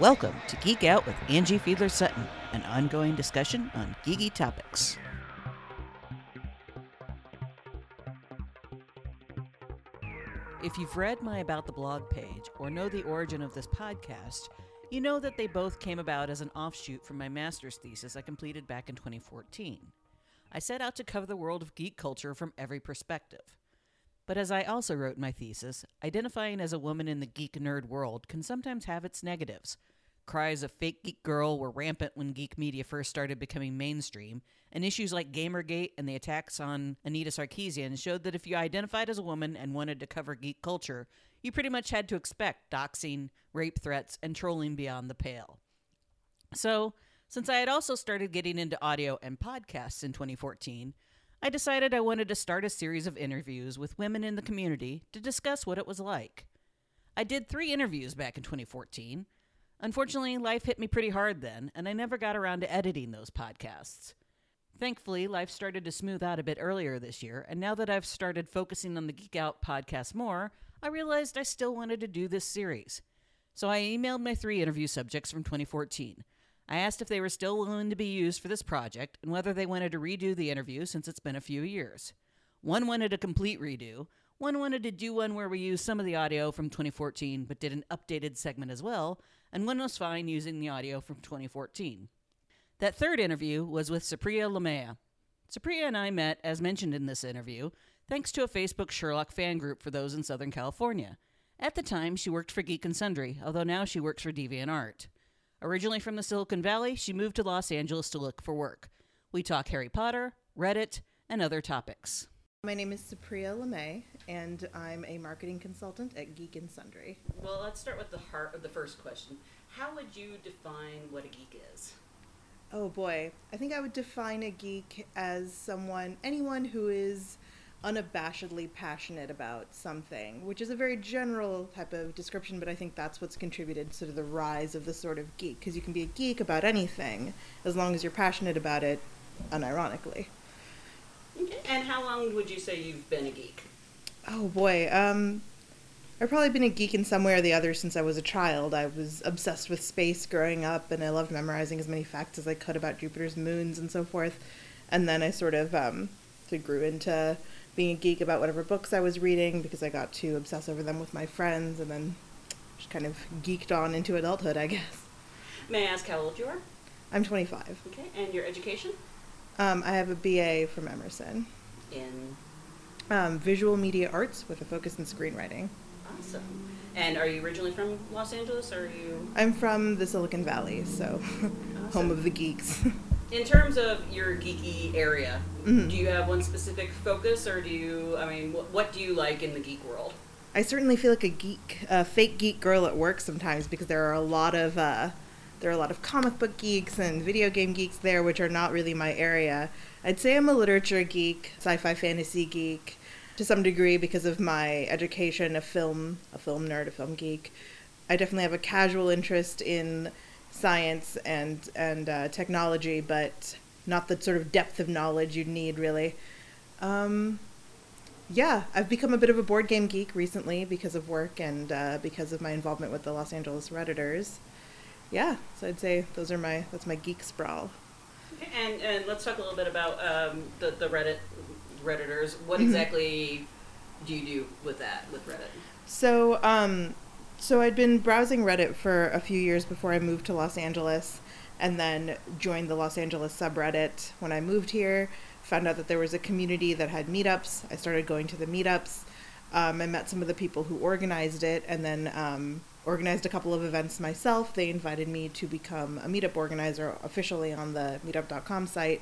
Welcome to Geek Out with Angie Fiedler Sutton, an ongoing discussion on geeky topics. If you've read my About the Blog page or know the origin of this podcast, you know that they both came about as an offshoot from my master's thesis I completed back in 2014. I set out to cover the world of geek culture from every perspective. But as I also wrote in my thesis, identifying as a woman in the geek nerd world can sometimes have its negatives. Cries of fake geek girl were rampant when geek media first started becoming mainstream, and issues like Gamergate and the attacks on Anita Sarkeesian showed that if you identified as a woman and wanted to cover geek culture, you pretty much had to expect doxing, rape threats, and trolling beyond the pale. So, since I had also started getting into audio and podcasts in 2014, I decided I wanted to start a series of interviews with women in the community to discuss what it was like. I did three interviews back in 2014. Unfortunately, life hit me pretty hard then, and I never got around to editing those podcasts. Thankfully, life started to smooth out a bit earlier this year, and now that I've started focusing on the Geek Out podcast more, I realized I still wanted to do this series. So I emailed my three interview subjects from 2014. I asked if they were still willing to be used for this project and whether they wanted to redo the interview since it's been a few years. One wanted a complete redo, one wanted to do one where we used some of the audio from 2014 but did an updated segment as well, and one was fine using the audio from 2014. That third interview was with Supriya Lamaya. Supriya and I met, as mentioned in this interview, thanks to a Facebook Sherlock fan group for those in Southern California. At the time, she worked for Geek and Sundry, although now she works for DeviantArt. Originally from the Silicon Valley, she moved to Los Angeles to look for work. We talk Harry Potter, Reddit, and other topics. My name is Supriya LeMay, and I'm a marketing consultant at Geek and Sundry. Well, let's start with the heart of the first question. How would you define what a geek is? Oh boy, I think I would define a geek as someone, anyone who is unabashedly passionate about something, which is a very general type of description, but I think that's what's contributed to the rise of the sort of geek, because you can be a geek about anything as long as you're passionate about it, unironically. Okay. And how long would you say you've been a geek? Oh boy, um, I've probably been a geek in some way or the other since I was a child. I was obsessed with space growing up, and I loved memorizing as many facts as I could about Jupiter's moons and so forth. And then I sort of um, grew into being a geek about whatever books I was reading because I got to obsess over them with my friends and then just kind of geeked on into adulthood, I guess. May I ask how old you are? I'm 25. Okay, and your education? Um, I have a BA from Emerson. In? Um, visual media arts with a focus in screenwriting. Awesome. And are you originally from Los Angeles or are you? I'm from the Silicon Valley, so awesome. home of the geeks. in terms of your geeky area, mm-hmm. do you have one specific focus, or do you? I mean, what, what do you like in the geek world? I certainly feel like a geek, a fake geek girl at work sometimes because there are a lot of uh, there are a lot of comic book geeks and video game geeks there, which are not really my area. I'd say I'm a literature geek, sci-fi fantasy geek, to some degree because of my education, a film, a film nerd, a film geek. I definitely have a casual interest in science and and uh, technology, but not the sort of depth of knowledge you'd need really. Um, yeah, I've become a bit of a board game geek recently because of work and uh, because of my involvement with the Los Angeles Redditors. Yeah, so I'd say those are my that's my geek sprawl. And and let's talk a little bit about um, the the Reddit Redditors. What mm-hmm. exactly do you do with that with Reddit? So um, so I'd been browsing Reddit for a few years before I moved to Los Angeles, and then joined the Los Angeles subreddit when I moved here. Found out that there was a community that had meetups. I started going to the meetups. Um, I met some of the people who organized it, and then um, organized a couple of events myself. They invited me to become a meetup organizer officially on the meetup.com site,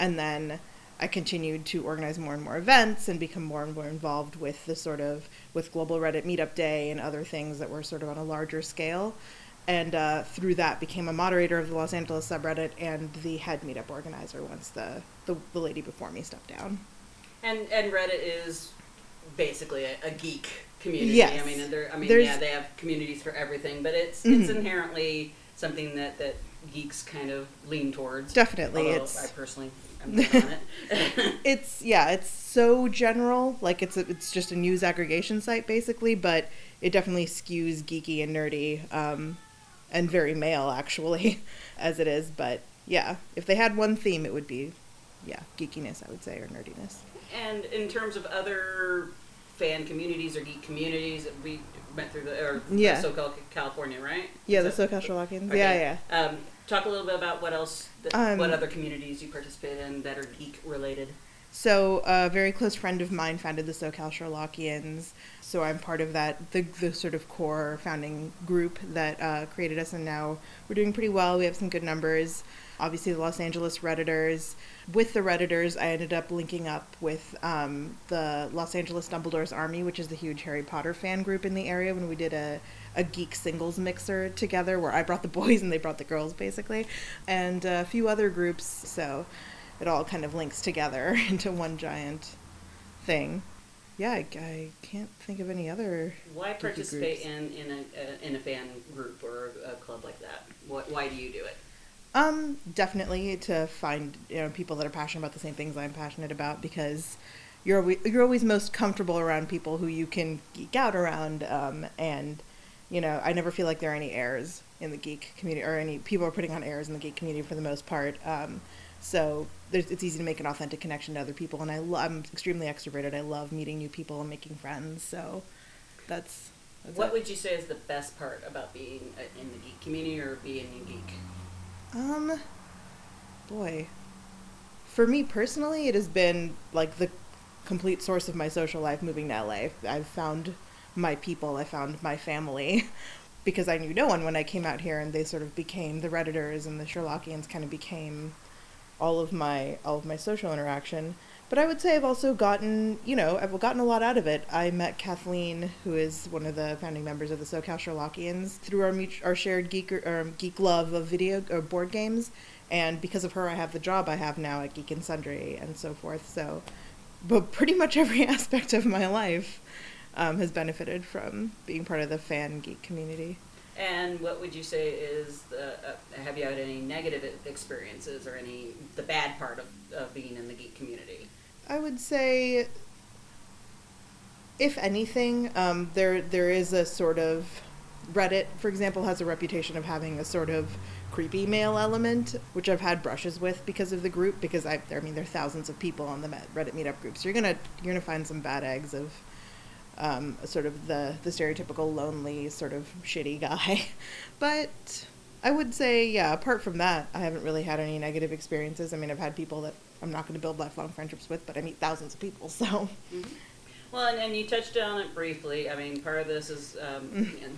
and then I continued to organize more and more events and become more and more involved with the sort of with Global Reddit Meetup Day and other things that were sort of on a larger scale. And uh, through that, became a moderator of the Los Angeles subreddit and the head meetup organizer once the, the, the lady before me stepped down. And and Reddit is basically a, a geek community. Yes. I mean, I mean, There's, yeah, they have communities for everything, but it's mm-hmm. it's inherently something that that geeks kind of lean towards. Definitely, Although it's- I personally am on it. It's yeah, it's so general. Like it's a, it's just a news aggregation site basically, but it definitely skews geeky and nerdy, um, and very male actually, as it is. But yeah, if they had one theme, it would be, yeah, geekiness. I would say or nerdiness. and in terms of other fan communities or geek communities, we went through the or Yeah. the SoCal California, right? Yeah, the SoCal Sherlockians. Okay. Yeah, yeah. Um, talk a little bit about what else, that, Um, what other communities you participate in that are geek related. So a very close friend of mine founded the SoCal Sherlockians. So I'm part of that, the, the sort of core founding group that uh, created us, and now we're doing pretty well. We have some good numbers. Obviously, the Los Angeles Redditors. With the Redditors, I ended up linking up with um, the Los Angeles Dumbledore's Army, which is the huge Harry Potter fan group in the area, when we did a, a geek singles mixer together, where I brought the boys and they brought the girls, basically, and a few other groups. So it all kind of links together into one giant thing. Yeah, I, I can't think of any other. Why participate in in a, a in a fan group or a club like that? What, why do you do it? Um, definitely to find you know people that are passionate about the same things I'm passionate about because you're always, you're always most comfortable around people who you can geek out around. Um, and you know I never feel like there are any airs in the geek community or any people are putting on airs in the geek community for the most part. Um, so there's, it's easy to make an authentic connection to other people, and I lo- I'm extremely extroverted. I love meeting new people and making friends. So that's, that's What it. would you say is the best part about being in the geek community or being a geek? Um, boy, for me personally, it has been like the complete source of my social life moving to LA. I've found my people, I found my family, because I knew no one when I came out here, and they sort of became the redditors and the Sherlockians. Kind of became all of my all of my social interaction. But I would say I've also gotten, you know, I've gotten a lot out of it. I met Kathleen, who is one of the founding members of the SoCal Sherlockians, through our our shared geek or, geek love of video or board games, and because of her, I have the job I have now at Geek and Sundry and so forth. So, but pretty much every aspect of my life um, has benefited from being part of the fan geek community. And what would you say is the? Uh, have you had any negative experiences or any the bad part of, of being in the geek community? I would say, if anything, um, there there is a sort of Reddit, for example, has a reputation of having a sort of creepy male element, which I've had brushes with because of the group. Because I, I mean, there are thousands of people on the Reddit meetup group, so you're gonna you're gonna find some bad eggs of um, sort of the the stereotypical lonely sort of shitty guy. but I would say, yeah. Apart from that, I haven't really had any negative experiences. I mean, I've had people that I'm not going to build lifelong friendships with, but I meet thousands of people. So Well, and, and you touched on it briefly. I mean, part of this is um,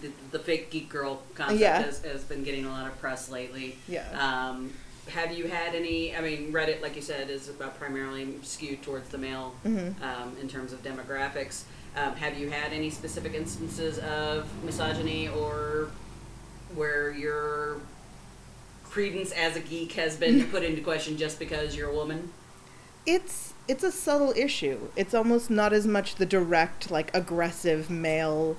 the, the fake geek girl concept Yeah. has, has been getting a lot of press lately. Yeah. Um, have you had any? I mean, Reddit, like you said, is about primarily skewed towards the male Mhm. um, in terms of demographics. Um, have you had any specific instances of misogyny or where your credence as a geek has been put into question just because you're a woman? it's it's a subtle issue. It's almost not as much the direct, like aggressive male.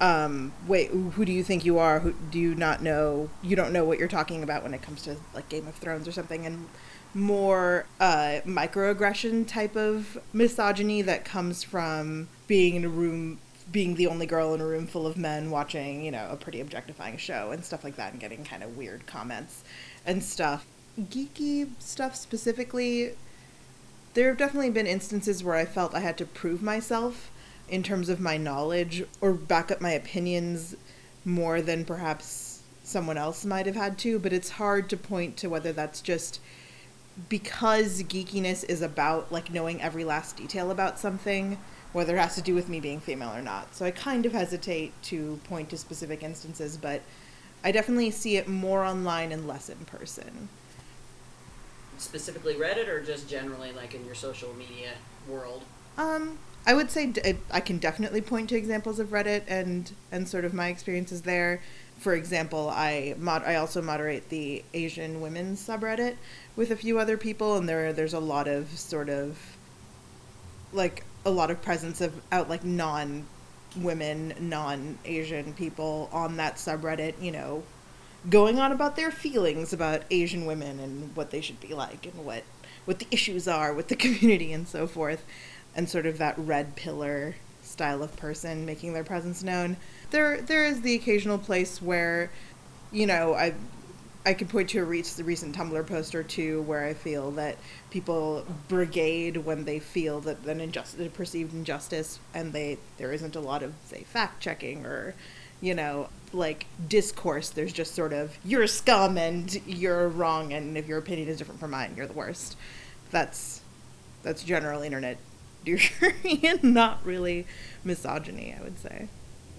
Um, wait, who do you think you are? Who do you not know? You don't know what you're talking about when it comes to like Game of Thrones or something, and more uh, microaggression type of misogyny that comes from being in a room, being the only girl in a room full of men watching, you know, a pretty objectifying show and stuff like that, and getting kind of weird comments and stuff. Geeky stuff specifically, there have definitely been instances where I felt I had to prove myself in terms of my knowledge or back up my opinions more than perhaps someone else might have had to, but it's hard to point to whether that's just because geekiness is about like knowing every last detail about something, whether it has to do with me being female or not. So I kind of hesitate to point to specific instances, but I definitely see it more online and less in person. Specifically Reddit or just generally like in your social media world? Um, I would say d- I can definitely point to examples of Reddit and and sort of my experiences there. For example, I mod I also moderate the Asian women's subreddit with a few other people, and there there's a lot of sort of like a lot of presence of out like non women, non Asian people on that subreddit. You know, going on about their feelings about Asian women and what they should be like and what what the issues are with the community and so forth, and sort of that red pillar style of person making their presence known. There there is the occasional place where, you know, I I could point to a re- recent Tumblr post or two where I feel that people brigade when they feel that an injustice, perceived injustice, and they there isn't a lot of say fact checking or, you know, like discourse. There's just sort of you're scum and you're wrong, and if your opinion is different from mine, you're the worst. That's that's general internet douchery and not really misogyny. I would say.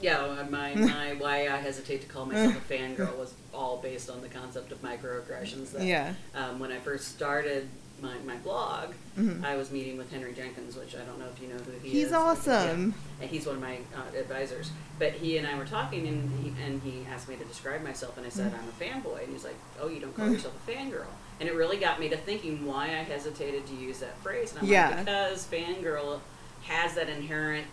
Yeah, my, my why I hesitate to call myself a fangirl was all based on the concept of microaggressions. That, Yeah. Um, when I first started my, my blog, Mhm. I was meeting with Henry Jenkins, which I don't know if you know who he He's is. He's awesome. Yeah. And he's one of my uh, advisors. But he and I were talking, and he, and he asked me to describe myself, and I said, Mm. I'm a fanboy. And he's like, Oh, you don't call Mm. yourself a fangirl. And it really got me to thinking why I hesitated to use that phrase. And I'm Yeah. like, Because fangirl has that inherent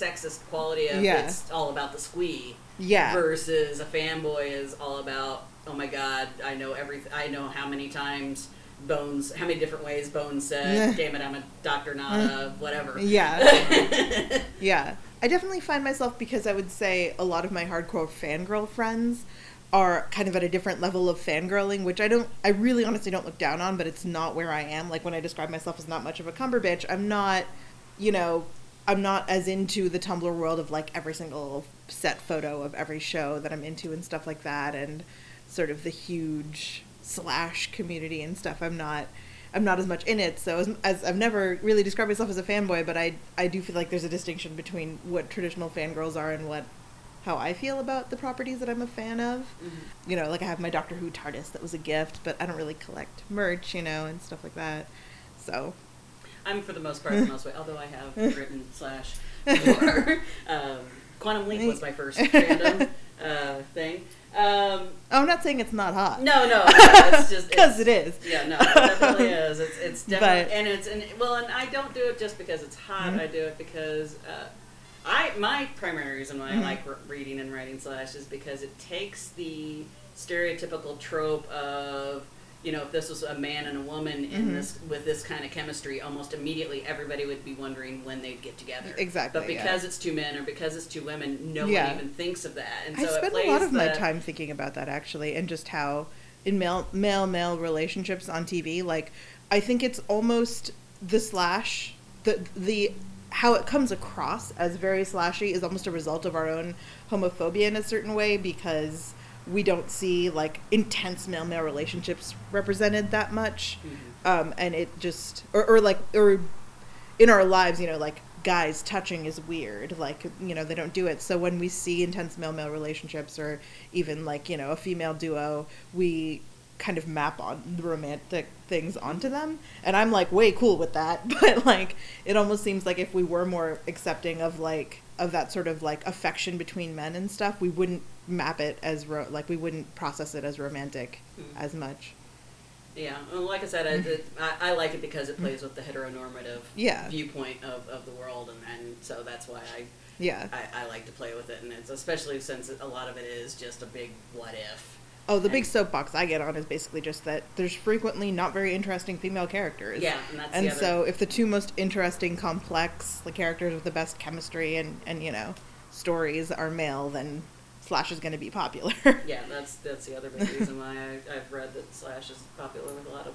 sexist quality of Yeah. it's all about the squee Yeah. versus a fanboy is all about oh my god I know everything I know how many times Bones how many different ways Bones said damn it I'm a doctor not a whatever Yeah. Yeah. I definitely find myself because I would say a lot of my hardcore fangirl friends are kind of at a different level of fangirling, which I don't, I really honestly don't look down on, but it's not where I am. Like when I describe myself as not much of a Cumberbitch, I'm not, you know, I'm not as into the Tumblr world of like every single set photo of every show that I'm into and stuff like that, and sort of the huge slash community and stuff. I'm not. I'm not as much in it, so as, as I've never really described myself as a fanboy, but I I do feel like there's a distinction between what traditional fangirls are and what how I feel about the properties that I'm a fan of. Mhm. You know, like I have my Doctor Who TARDIS that was a gift, but I don't really collect merch, you know, and stuff like that. So I'm for the most part the most way although I have written slash for um, Quantum Leap was my first fandom uh, thing um, Oh, I'm not saying it's not hot. no no it's just because it is. Yeah, no, it definitely is. It's it's definitely But- and it's and well, and I don't do it just because it's hot. Mhm. I do it because uh, I my primary reason why Mhm. I like re- reading and writing slash is because it takes the stereotypical trope of you know if this was a man and a woman in Mhm. this with this kind of chemistry, almost immediately everybody would be wondering when they'd get together. Exactly, But yeah. because it's two men or because it's two women, no Yeah. one even thinks of that. And I so it spend a lot of my time thinking about that actually, and just how in male male male relationships on TV, like I think it's almost the slash the the how it comes across as very slashy is almost a result of our own homophobia in a certain way because we don't see like intense male male relationships represented that much. Mhm. um, and it just or, or like or in our lives you know like guys touching is weird. Like you know they don't do it. So when we see intense male male relationships or even like you know a female duo we kind of map on the romantic things onto them. And i'm like way cool with that. But like it almost seems like if we were more accepting of like of that sort of like affection between men and stuff we wouldn't map it as ro- like we wouldn't process it as romantic Mhm. as much Yeah, well, like I said, I, it, I, I like it because it plays with the heteronormative Yeah. viewpoint of, of the world, and, and so that's why I, yeah I, I like to play with it, and it's especially since a lot of it is just a big what if. Oh, the big soapbox I get on is basically just that there's frequently not very interesting female characters. Yeah, and that's And the other. so, if the two most interesting, complex, the characters with the best chemistry and, and you know, stories are male, then Slash is going to be popular. yeah, that's that's the other big reason why I, I've read that Slash is popular with a lot of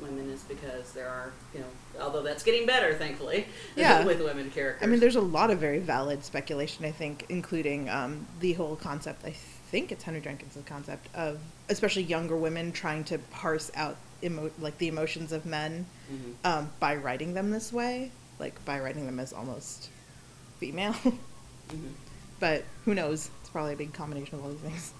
women is because there are you know although that's getting better thankfully Yeah. with women characters. I mean, there's a lot of very valid speculation, I think, including um, the whole concept, I think it's Henry Jenkins' concept, of especially younger women trying to parse out emo- like the emotions of men Mhm. um, by writing them this way, like by writing them as almost female. Mhm. but who knows? It's probably a big combination of all these things.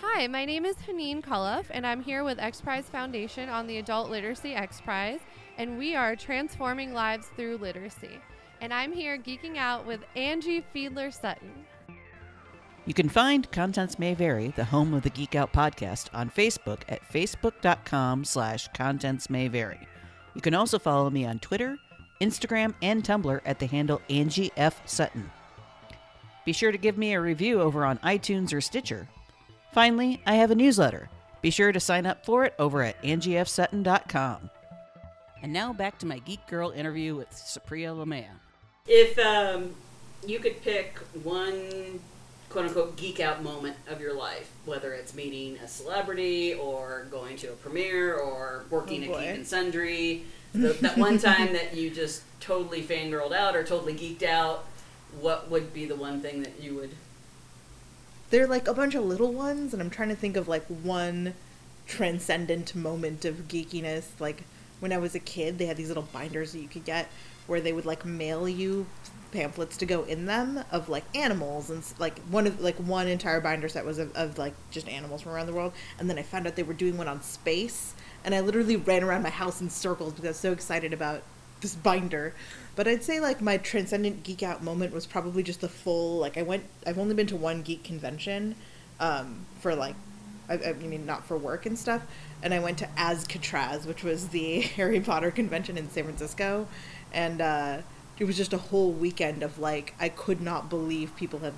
Hi, my name is Haneen Koloff, and I'm here with X Prize Foundation on the Adult Literacy X Prize, and we are transforming lives through literacy. And I'm here geeking out with Angie Fiedler Sutton. You can find Contents May Vary, the home of the Geek Out podcast, on Facebook at facebook.com slash contents may vary. You can also follow me on Twitter, Instagram, and Tumblr at the handle Angie F. Sutton. Be sure to give me a review over on iTunes or Stitcher. Finally, I have a newsletter. Be sure to sign up for it over at angiefsutton.com. And now back to my Geek Girl interview with Supriya Lamaya. If um, you could pick one quote unquote geek out moment of your life, whether it's meeting a celebrity or going to a premiere or working Oh, at. Geek and Sundry, the, that one time that you just totally fangirled out or totally geeked out, what would be the one thing that you would? They're like a bunch of little ones, and I'm trying to think of like one transcendent moment of geekiness. Like when I was a kid, they had these little binders that you could get where they would like mail you pamphlets to go in them of like animals and like one of like one entire binder set was of, of like just animals from around the world and then i found out they were doing one on space and i literally ran around my house in circles because i was so excited about this binder but i'd say like my transcendent geek out moment was probably just the full like i went i've only been to one geek convention um, for like I, I mean not for work and stuff and i went to Azkatraz which was the harry potter convention in san francisco and uh, it was just a whole weekend of like i could not believe people had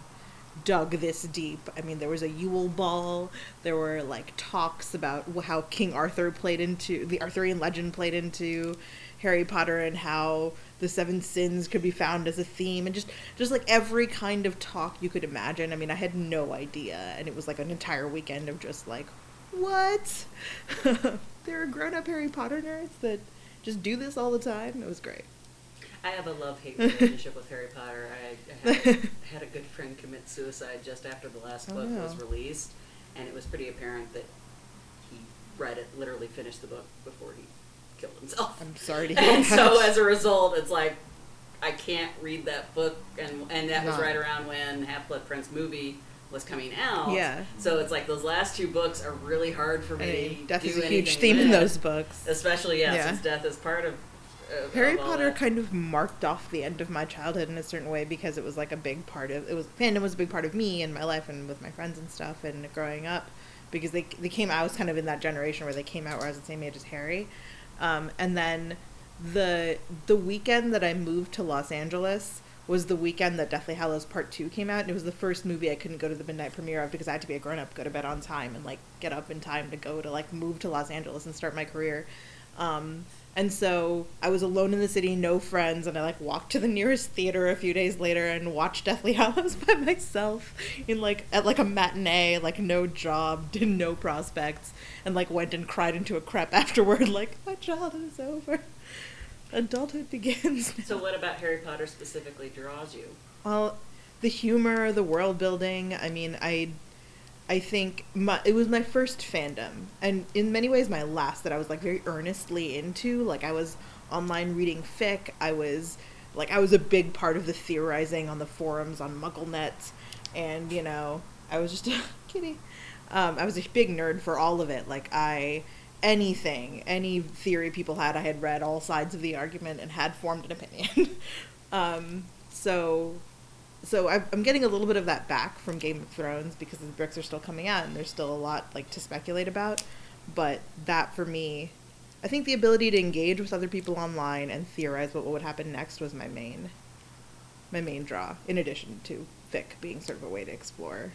dug this deep. I mean, there was a Yule Ball. There were like talks about how King Arthur played into the Arthurian legend played into Harry Potter and how the seven sins could be found as a theme and just just like every kind of talk you could imagine. I mean, I had no idea and it was like an entire weekend of just like what? there are grown-up Harry Potter nerds that just do this all the time. It was great. I have a love hate relationship with Harry Potter. I, I had, I had a good friend commit suicide just after the last Oh, book was released, and it was pretty apparent that he read it, literally finished the book before he killed himself. I'm sorry to hear and that. so as a result, it's like I can't read that book, and and that was right around when Half Blood Prince movie was coming out. Yeah. So it's like those last two books are really hard for me death is a huge theme in those books. Especially yeah, Yeah. since death is part of. of Harry of Potter kind of marked off the end of my childhood in a certain way because it was like a big part of it was fandom was a big part of me and my life and with my friends and stuff and growing up because they they came I was kind of in that generation where they came out where I was the same age as Harry, um, and then the the weekend that I moved to Los Angeles was the weekend that Deathly Hallows Part Two came out and it was the first movie I couldn't go to the midnight premiere of because I had to be a grown up, go to bed on time, and like get up in time to go to like move to Los Angeles and start my career. Um, and so I was alone in the city, no friends, and I like walked to the nearest theater a few days later and watched Deathly Hallows by myself in like at like a matinee, like no job, did no prospects, and like went and cried into a crepe afterward, like my childhood is over, adulthood begins. So what about Harry Potter specifically draws you? Well, the humor, the world building. I mean, I, I think my it was my first fandom, and in many ways my last that I was like very earnestly into. Like I was online reading fic. I was like I was a big part of the theorizing on the forums on MuggleNet, and you know I was just a kitty. Um, I was a big nerd for all of it. Like I anything, any theory people had, I had read all sides of the argument and had formed an opinion. um, so so I- I'm getting a little bit of that back from Game of Thrones because the books are still coming out and there's still a lot like to speculate about. But that for me, I think the ability to engage with other people online and theorize what would happen next was my main, my main draw. In addition to fic being sort of a way to explore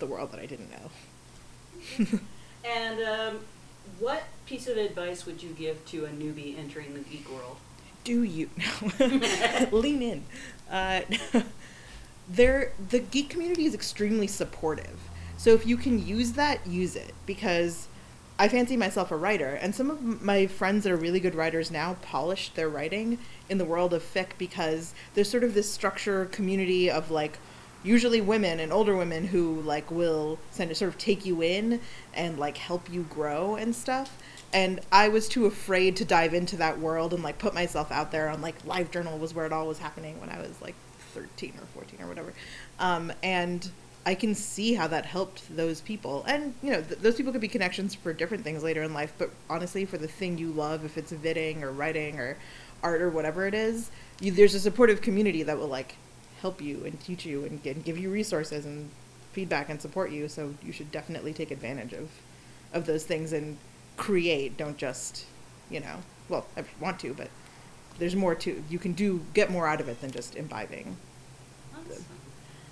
the world that I didn't know. And um, what piece of advice would you give to a newbie entering the geek world? do you lean in uh, there the geek community is extremely supportive. So if you can use that use it. Because i fancy myself a writer. And some of my friends that are really good writers now polished their writing in the world of fic because there's sort of this structure community of like usually women and older women who like will send sort of take you in and like help you grow and stuff. And i was too afraid to dive into that world and like put myself out there on like live journal was where it all was happening when i was like 13 or 14 or whatever. Um, and i can see how that helped those people. And you know th- those people could be connections for different things later in life but honestly for the thing you love if it's vidding or writing or art or whatever it is you, there's a supportive community that will like help you and teach you and, and give you resources and feedback and support you. So you should definitely take advantage of of those things and create don't just you know well i want to but there's more to you can do get more out of it than just imbibing Awesome.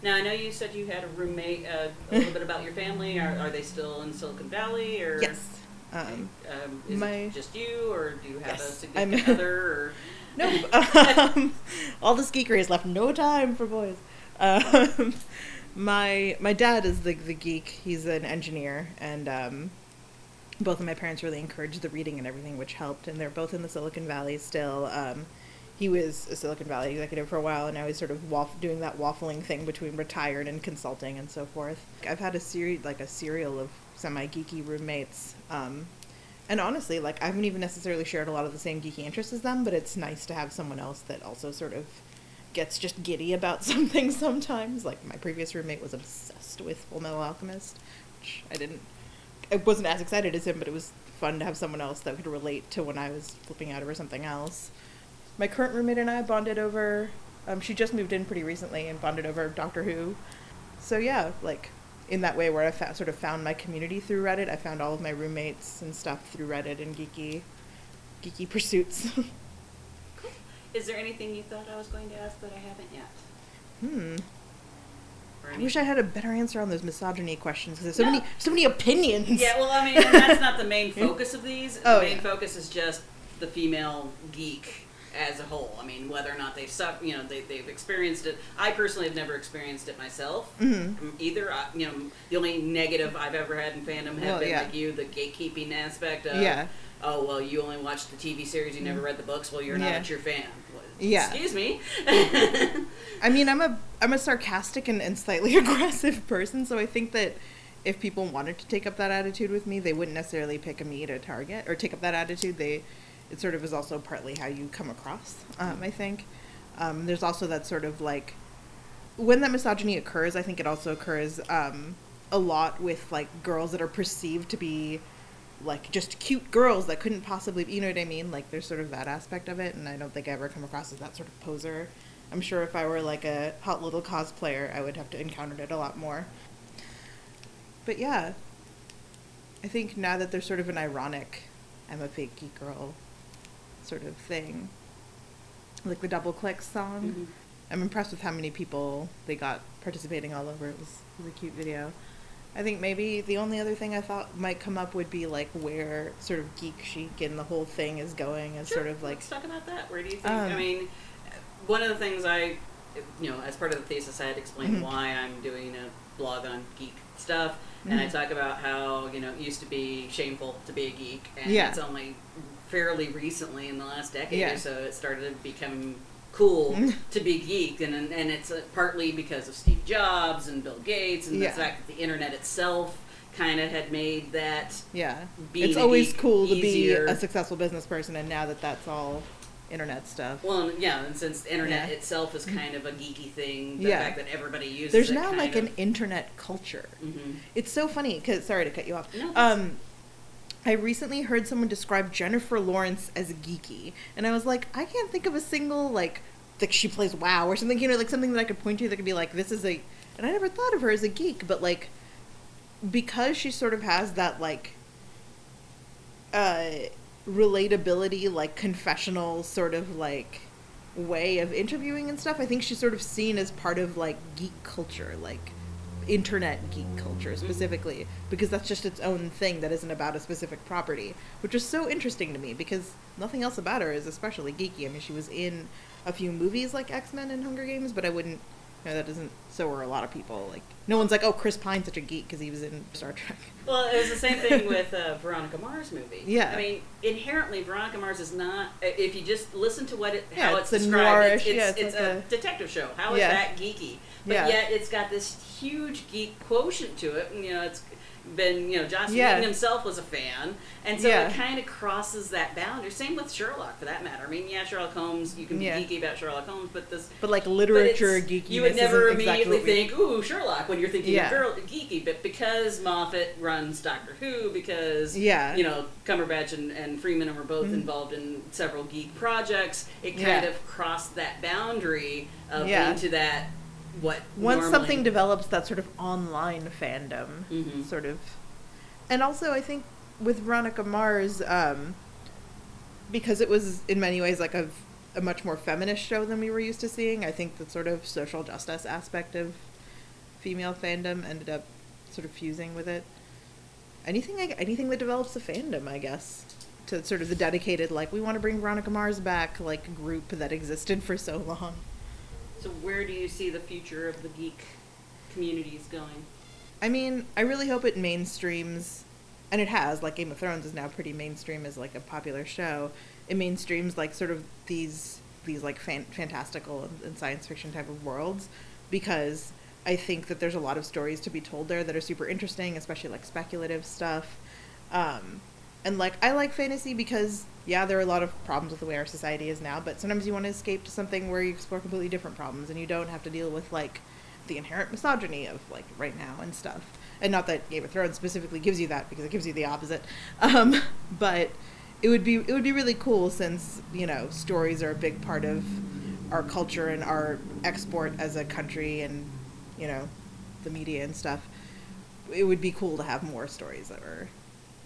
Now I know you said you had a roommate. Uh, a little bit about your family. Are, are they still in Silicon Valley or? Yes. Um, Um, is My- it just you, or do you have a Yes, significant I'm- other? Or Nope. um, all this geekery has left no time for boys. Um, my my dad is the the geek. He's an engineer, and um, both of my parents really encouraged the reading and everything, which helped. And they're both in the Silicon Valley still. Um, he was a Silicon Valley executive for a while, and now he's sort of doing that waffling thing between retired and consulting and so forth. I've had a series like a serial of semi geeky roommates. Um, and honestly, like I haven't even necessarily shared a lot of the same geeky interests as them, but it's nice to have someone else that also sort of gets just giddy about something sometimes. Like my previous roommate was obsessed with Full Metal Alchemist, which I didn't I wasn't as excited as him, but it was fun to have someone else that could relate to when I was flipping out over something else. My current roommate and I bonded over um, she just moved in pretty recently and bonded over Doctor Who. So yeah, like in that way where I fa- sort of found my community through Reddit. I found all of my roommates and stuff through Reddit and geeky, geeky pursuits. is there anything you thought I was going to ask that I haven't yet? hmm. I wish I had a better answer on those misogyny questions because there's so No. many, so many opinions. Yeah, well, I mean, that's not the main focus of these. Oh, the main yeah. focus is just the female geek as a whole. I mean, whether or not they've suffered, you know, they, they've experienced it. I personally have never experienced it myself. Mhm. Um, Either, I, you know, the only negative I've ever had in fandom have Well, been yeah. like you, the gatekeeping aspect of, Yeah. Oh, well, you only watched the TV series, you never read the books, well, you're not Yeah. a true fan. Well, Yeah. Excuse me. I mean, I'm a I'm a sarcastic and, and slightly aggressive person, so I think that if people wanted to take up that attitude with me, they wouldn't necessarily pick a me to target or take up that attitude. They it sort of is also partly how you come across. Um, I think um, there's also that sort of like when that misogyny occurs. I think it also occurs um, a lot with like girls that are perceived to be like just cute girls that couldn't possibly you know what I mean like there's sort of that aspect of it and I don't think I ever come across as that sort of poser I'm sure if I were like a hot little cosplayer I would have to encounter it a lot more but yeah I think now that there's sort of an ironic I'm a fake geek girl sort of thing like the double click song Mhm. I'm impressed with how many people they got participating all over. It was, it was a cute video. I think maybe the only other thing I thought might come up would be like where sort of geek chic and the whole thing is going as Sure, sort of like let's talk about that. Where do you think? I Um, mean, one of the things I, you know, as part of the thesis, I had explained Mhm. why I'm doing a blog on geek stuff, and I Mhm. talk about how you know it used to be shameful to be a geek, and Yeah. it's only fairly recently in the last decade Yeah. or so it started to become cool Mhm. to be geek and and it's uh, partly because of Steve Jobs and Bill Gates and Yeah. the fact that the internet itself kind of had made that yeah. it's always cool to easier. be a successful business person, and now that that's all internet stuff. Well, yeah, and since the internet Yeah. itself is kind of a geeky thing, the Yeah. fact that everybody uses There's now like of, an internet culture. Mhm. It's so funny because sorry to cut you off. No, um, I recently heard someone describe Jennifer Lawrence as geeky, and I was like, I can't think of a single like like she plays WoW or something, you know, like something that I could point to that could be like this is a. And I never thought of her as a geek, but like because she sort of has that like uh relatability, like confessional sort of like way of interviewing and stuff. I think she's sort of seen as part of like geek culture, like internet geek culture specifically, because that's just its own thing that isn't about a specific property, which is so interesting to me because nothing else about her is especially geeky. I mean, she was in a few movies like X Men and Hunger Games, but I wouldn't. You know, that doesn't. So are a lot of people. Like, no one's like, "Oh, Chris Pine's such a geek" because he was in Star Trek. Well, it was the same thing with uh, Veronica Mars movie. Yeah. I mean, inherently, Veronica Mars is not. If you just listen to what it, how Yeah, it's, it's a described, it's, it's, yeah, it's it's like a, a- detective show. How is Yeah. that geeky? But Yeah. yet, it's got this huge geek quotient to it. And, you know, it's been you know Joss Yeah. Whedon himself was a fan, and so Yeah. it kind of crosses that boundary. Same with Sherlock, for that matter. I mean, yeah, Sherlock Holmes. You can be Yeah. geeky about Sherlock Holmes, but this But like literature geeky. You would never exactly immediately we- think, "Ooh, Sherlock," when you're thinking Yeah. of geeky. But because Moffat runs Doctor Who, because Yeah. you know Cumberbatch and, and Freeman were both Mhm. involved in several geek projects, it kind of crossed that boundary of Yeah. into that what once normally- something develops that sort of online fandom Mhm. sort of and also i think with veronica mars um, because it was in many ways like a, a much more feminist show than we were used to seeing i think the sort of social justice aspect of female fandom ended up sort of fusing with it. Anything, I- anything that develops a fandom, I guess, to sort of the dedicated like we want to bring Veronica Mars back like group that existed for so long. So where do you see the future of the geek communities going? I mean, I really hope it mainstreams, and it has. Like Game of Thrones is now pretty mainstream as like a popular show. It mainstreams like sort of these these like fan- fantastical and, science fiction type of worlds, because I think that there's a lot of stories to be told there that are super interesting, especially like speculative stuff. Um, and like I like fantasy because yeah, there are a lot of problems with the way our society is now, but sometimes you want to escape to something where you explore completely different problems and you don't have to deal with like the inherent misogyny of like right now and stuff. And not that Game of Thrones specifically gives you that because it gives you the opposite. Um, but it would be it would be really cool since you know stories are a big part of our culture and our export as a country and you know the media and stuff. It would be cool to have more stories that were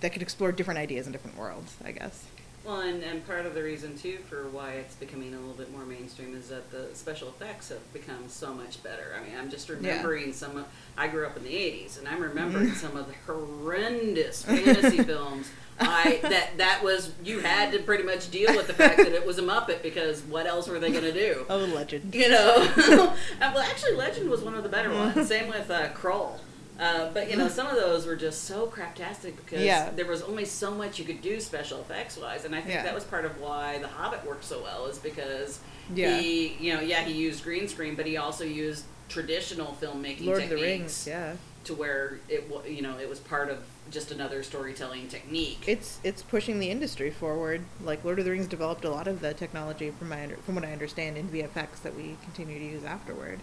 that could explore different ideas in different worlds. I guess. Well, and, and part of the reason too for why it's becoming a little bit more mainstream is that the special effects have become so much better. I mean, I'm just remembering some. Of, I grew up in the '80s, and I'm remembering some of the horrendous fantasy films. I that that was you had to pretty much deal with the fact that it was a Muppet because what else were they going to do? Oh, legend. You know, well, actually, Legend was one of the better ones. Same with uh, Krull. Uh, but you know, some of those were just so craptastic because Yeah. there was only so much you could do special effects wise, and I think Yeah. that was part of why The Hobbit worked so well is because Yeah. he, you know, yeah, he used green screen, but he also used traditional filmmaking Lord of techniques the Rings. Yeah. to where it, you know, it was part of just another storytelling technique. it's it's pushing the industry forward. Like Lord of the Rings developed a lot of the technology from my under, from what I understand in VFX that we continue to use afterward.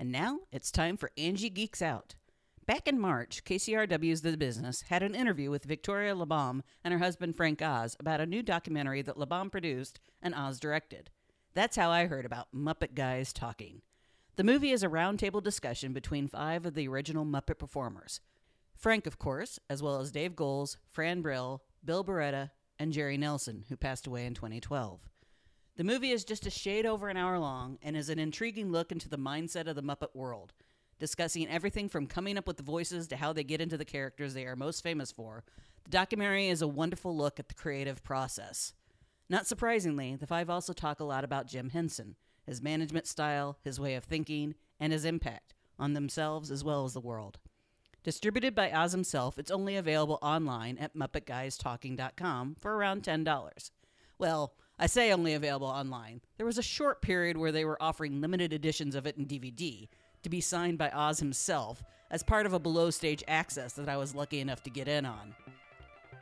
And now it's time for Angie Geeks Out. Back in March, KCRW's The Business had an interview with Victoria Labalme and her husband Frank Oz about a new documentary that Labalme produced and Oz directed. That's how I heard about Muppet Guys Talking. The movie is a roundtable discussion between five of the original Muppet performers. Frank, of course, as well as Dave Goelz, Fran Brill, Bill Barretta, and Jerry Nelson, who passed away in 2012. The movie is just a shade over an hour long and is an intriguing look into the mindset of the Muppet world, discussing everything from coming up with the voices to how they get into the characters they are most famous for. The documentary is a wonderful look at the creative process. Not surprisingly, the five also talk a lot about Jim Henson, his management style, his way of thinking, and his impact on themselves as well as the world. Distributed by Oz himself, it's only available online at MuppetGuysTalking.com for around $10. Well, I say only available online. There was a short period where they were offering limited editions of it in DVD to be signed by Oz himself as part of a below stage access that I was lucky enough to get in on.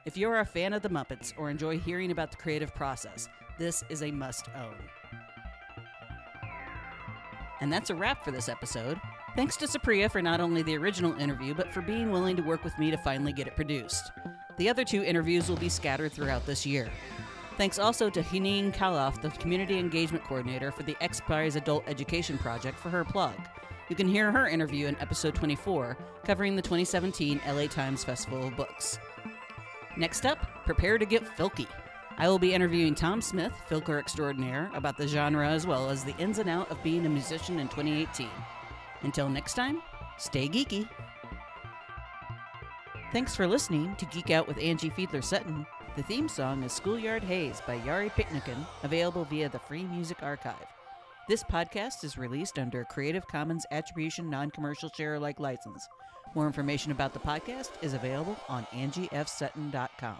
If you're a fan of the Muppets or enjoy hearing about the creative process, this is a must own. And that's a wrap for this episode. Thanks to Supriya for not only the original interview, but for being willing to work with me to finally get it produced. The other two interviews will be scattered throughout this year. Thanks also to Hineen Kaloff, the Community Engagement Coordinator for the X Prize Adult Education Project, for her plug. You can hear her interview in episode 24, covering the 2017 LA Times Festival of Books. Next up, prepare to get filky. I will be interviewing Tom Smith, filker extraordinaire, about the genre as well as the ins and out of being a musician in 2018. Until next time, stay geeky. Thanks for listening to Geek Out with Angie Fiedler Sutton. The theme song is Schoolyard Haze by Yari Piknikin, available via the Free Music Archive. This podcast is released under a Creative Commons Attribution Non Commercial Share Alike license. More information about the podcast is available on angiefsutton.com.